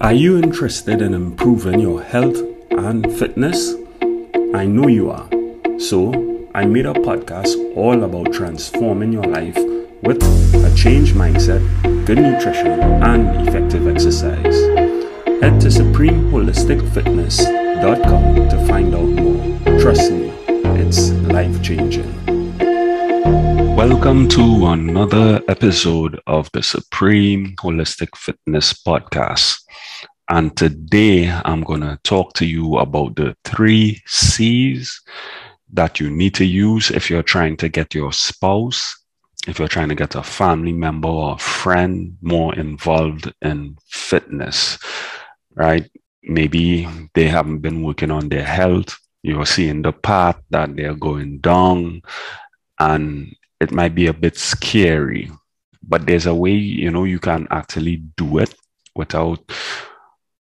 Are you interested in improving your health and fitness? I know you are. So, I made a podcast all about transforming your life with a changed mindset, good nutrition, and effective exercise. Head to supremeholisticfitness.com to find out more. Trust me, it's life changing. Welcome to another episode of the Supreme Holistic Fitness Podcast. And today I'm going to talk to you about the three C's that you need to use if you're trying to get your spouse, if you're trying to get a family member or a friend more involved in fitness, right? Maybe they haven't been working on their health. You're seeing the path that they're going down and it might be a bit scary, but there's a way, you know, you can actually do it without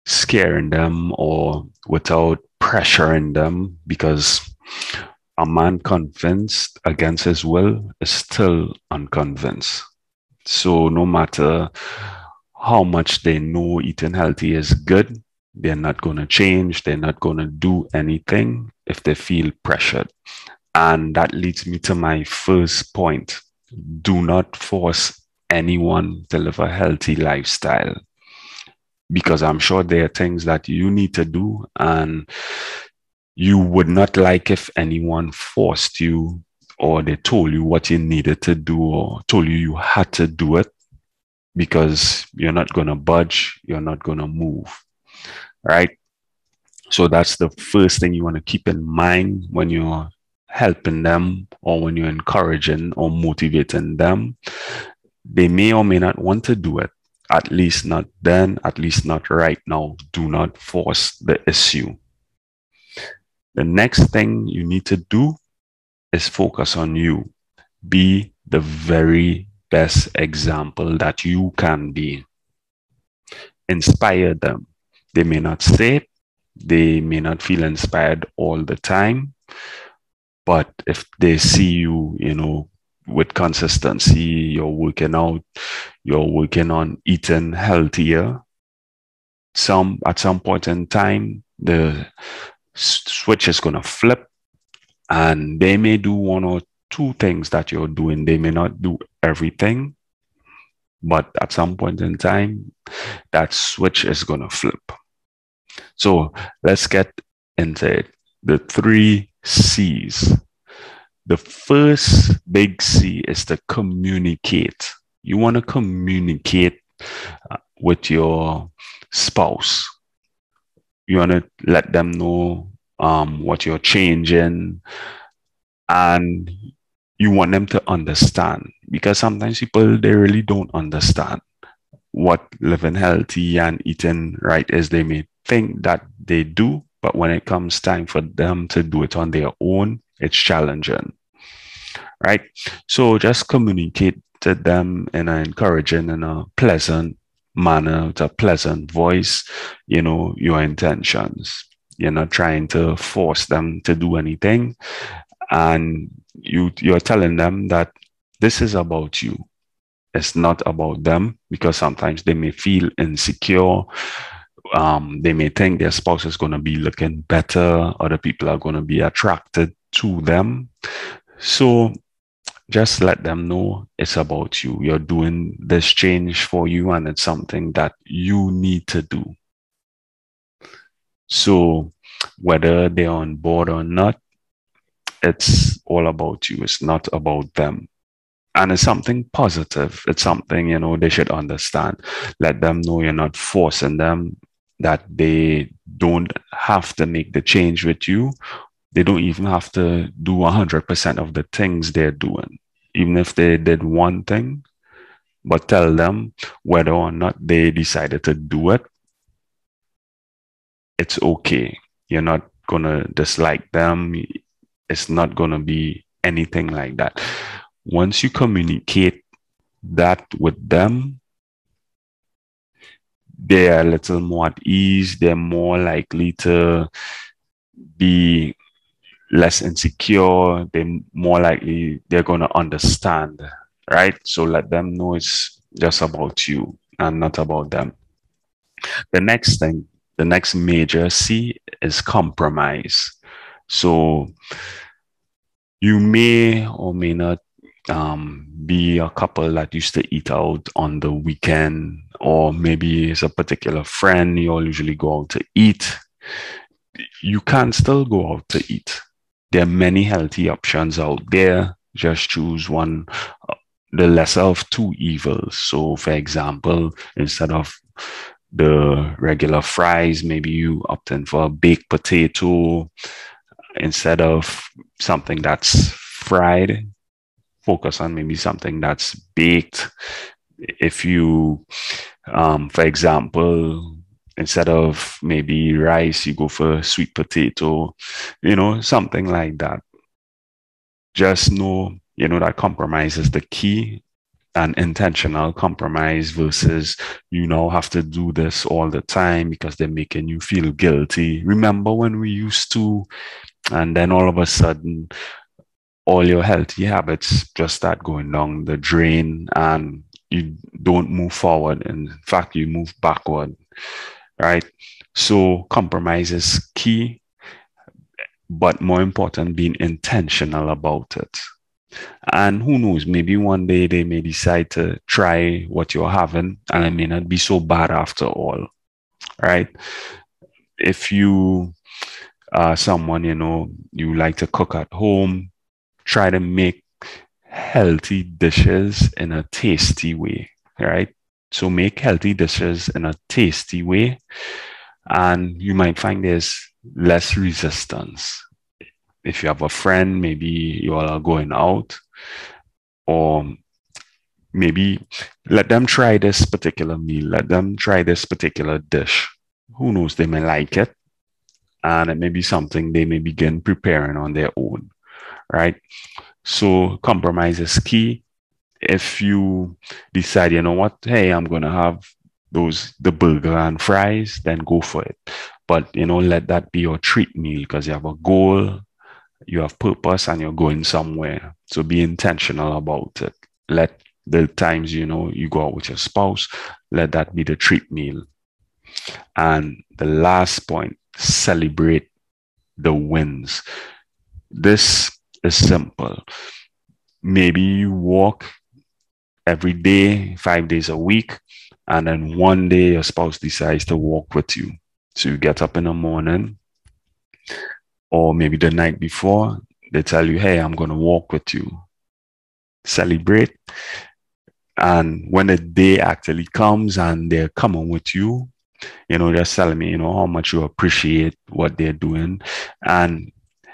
scaring them or without pressuring them because a man convinced against his will is still unconvinced. So no matter how much they know eating healthy is good, they're not going to change. They're not going to do anything if they feel pressured. And that leads me to my first point. Do not force anyone to live a healthy lifestyle because I'm sure there are things that you need to do and you would not like if anyone forced you or they told you what you needed to do or told you you had to do it because you're not going to budge, you're not going to move. Right? So that's the first thing you want to keep in mind when you're helping them or when you're encouraging or motivating them. They may or may not want to do it, at least not then, at least not right now. Do not force the issue. The next thing you need to do is focus on you. Be the very best example that you can be. Inspire them. They may not say it, they may not feel inspired all the time, but if they see you, you know, with consistency, you're working out, you're working on eating healthier. Some at some point in time, the switch is gonna flip, and they may do one or two things that you're doing. They may not do everything, but at some point in time, that switch is gonna flip. So let's get into it. The three C's. The first big C is to communicate. You want to communicate uh, with your spouse. You want to let them know um, what you're changing and you want them to understand because sometimes people they really don't understand what living healthy and eating right is they may think that they do but when it comes time for them to do it on their own, it's challenging. Right? So just communicate to them in an encouraging and a pleasant manner, with a pleasant voice, you know, your intentions. You're not trying to force them to do anything. And you you're telling them that this is about you. It's not about them because sometimes they may feel insecure um, they may think their spouse is going to be looking better, other people are going to be attracted to them. So just let them know it's about you. You're doing this change for you, and it's something that you need to do. So, whether they're on board or not, it's all about you. It's not about them. And it's something positive. It's something, you know, they should understand. Let them know you're not forcing them that they don't have to make the change with you. They don't even have to do 100% of the things they're doing. Even if they did one thing, but tell them whether or not they decided to do it, it's okay. You're not to dislike them. It's not to be anything like that. Once you communicate that with them, they're a little more at ease. They're more likely to be less insecure. They're more likely they're going to understand, right? So let them know it's just about you and not about them. The next thing, the next major C is compromise. So you may or may not um, be a couple that used to eat out on the weekend, or maybe it's a particular friend you all usually go out to eat. You can still go out to eat. There are many healthy options out there. Just choose one, the lesser of two evils. So, for example, instead of the regular fries, maybe you opt in for a baked potato instead of something that's fried focus on maybe something that's baked. If you, um, for example, instead of maybe rice, you go for sweet potato, you know, something like that. Just know, you know, that compromise is the key an intentional compromise versus you now have to do this all the time because they're making you feel guilty. Remember when we used to, and then all of a sudden all your healthy habits just start going down the drain and you don't move forward. In fact, you move backward, right? So compromise is key, but more important, being intentional about it. And who knows, maybe one day they may decide to try what you're having and it may not be so bad after all, right? If you are someone, you know, you like to cook at home, try to make healthy dishes in a tasty way, right? So make healthy dishes in a tasty way, and you might find there's less resistance. If you have a friend, maybe you all are going out, or maybe let them try this particular meal, let them try this particular dish. Who knows, they may like it, and it may be something they may begin preparing on their own right? So compromise is key. If you decide, you know what, hey, I'm gonna have those the burger and fries, then go for it. But you know, let that be your treat meal because you have a goal, you have purpose, and you're going somewhere. So be intentional about it. Let the times you know you go out with your spouse, let that be the treat meal. And the last point, celebrate the wins. This is simple. Maybe you walk every day, five days a week, and then one day your spouse decides to walk with you. So you get up in the morning, or maybe the night before, they tell you, Hey, I'm going to walk with you. Celebrate. And when the day actually comes and they're coming with you, you know, just telling me, you know, how much you appreciate what they're doing. And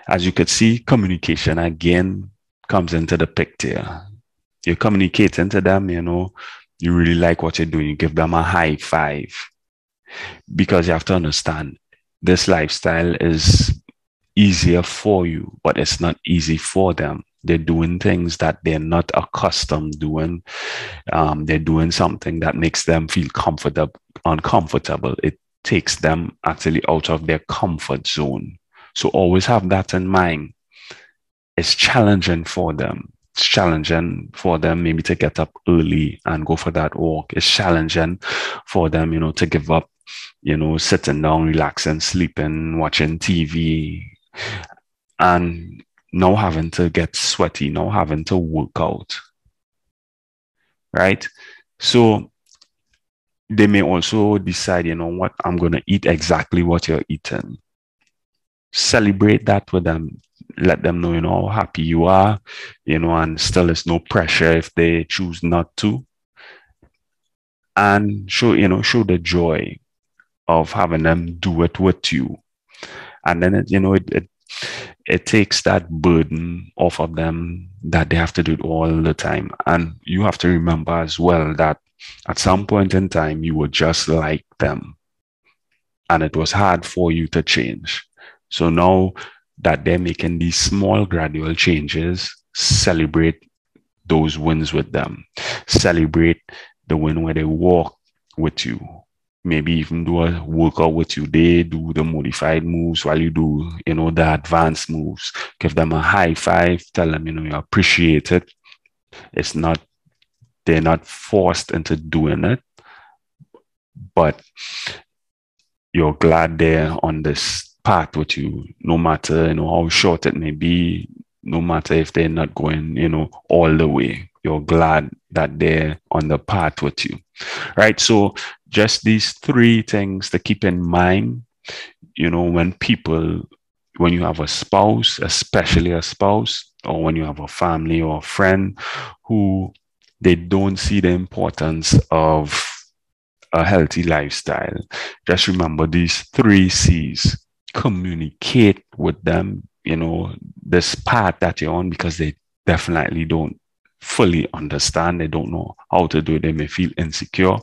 as you could see, communication again comes into the picture. You're communicating to them, you know, you really like what you're doing, you give them a high five. Because you have to understand this lifestyle is easier for you, but it's not easy for them. They're doing things that they're not accustomed doing. Um, they're doing something that makes them feel comfortable, uncomfortable. It takes them actually out of their comfort zone. So always have that in mind. It's challenging for them. It's challenging for them maybe to get up early and go for that walk. It's challenging for them, you know, to give up, you know, sitting down, relaxing, sleeping, watching TV, and now having to get sweaty, now having to work out. Right? So they may also decide, you know what, I'm going to eat exactly what you're eating celebrate that with them let them know you know how happy you are you know and still there's no pressure if they choose not to. And show you know show the joy of having them do it with you. And then it, you know it, it it takes that burden off of them that they have to do it all the time. And you have to remember as well that at some point in time you were just like them. And it was hard for you to change. So now that they're making these small gradual changes, celebrate those wins with them. Celebrate the win where they walk with you. Maybe even do a workout with you. They do the modified moves while you do, you know, the advanced moves. Give them a high five. Tell them, you know, you appreciate it. It's not, they're not forced into doing it, but you're glad they're on this path with you, no matter you know how short it may be, no matter if they're not going, you know, all the way. You're glad that they're on the path with you. Right. So just these three things to keep in mind, you know, when people when you have a spouse, especially a spouse, or when you have a family or a friend who they don't see the importance of a healthy lifestyle. Just remember these three C's. Communicate with them, you know, this path that you're on because they definitely don't fully understand. They don't know how to do it. They may feel insecure.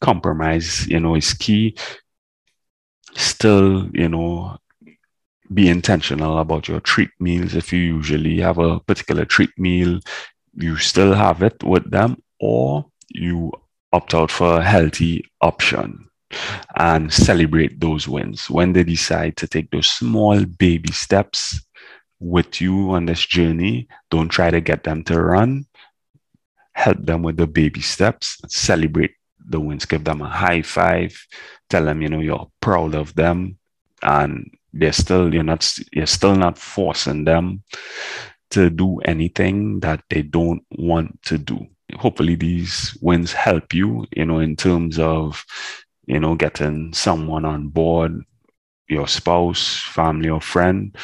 Compromise, you know, is key. Still, you know, be intentional about your treat meals. If you usually have a particular treat meal, you still have it with them, or you opt out for a healthy option and celebrate those wins. When they decide to take those small baby steps with you on this journey, don't try to get them to run. Help them with the baby steps, celebrate the wins, give them a high five, tell them, you know, you're proud of them and they're still, you're not, you're still not forcing them to do anything that they don't want to do hopefully these wins help you, you know, in terms of, you know, getting someone on board, your spouse, family, or friend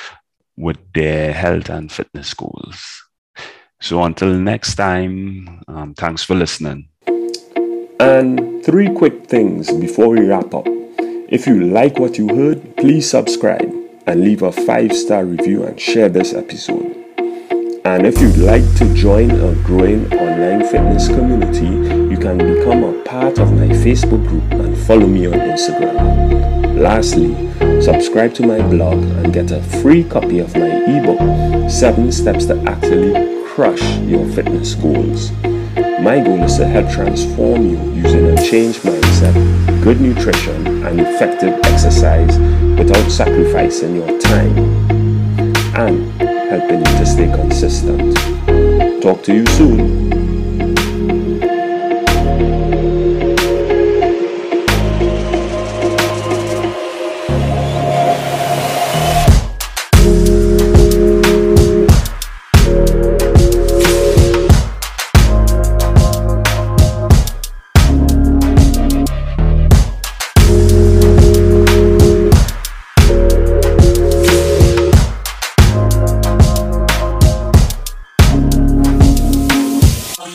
with their health and fitness goals. So until next time, um, thanks for listening. And three quick things before we wrap up. If you like what you heard, please subscribe and leave a five star review and share this episode. And if you'd like to join a growing online fitness community, you can become a part of my Facebook group and follow me on Instagram. Lastly, subscribe to my blog and get a free copy of my ebook, 7 Steps to Actually Crush Your Fitness Goals. My goal is to help transform you using a changed mindset, good nutrition, and effective exercise without sacrificing your time. And helping you to stay consistent. Talk to you soon.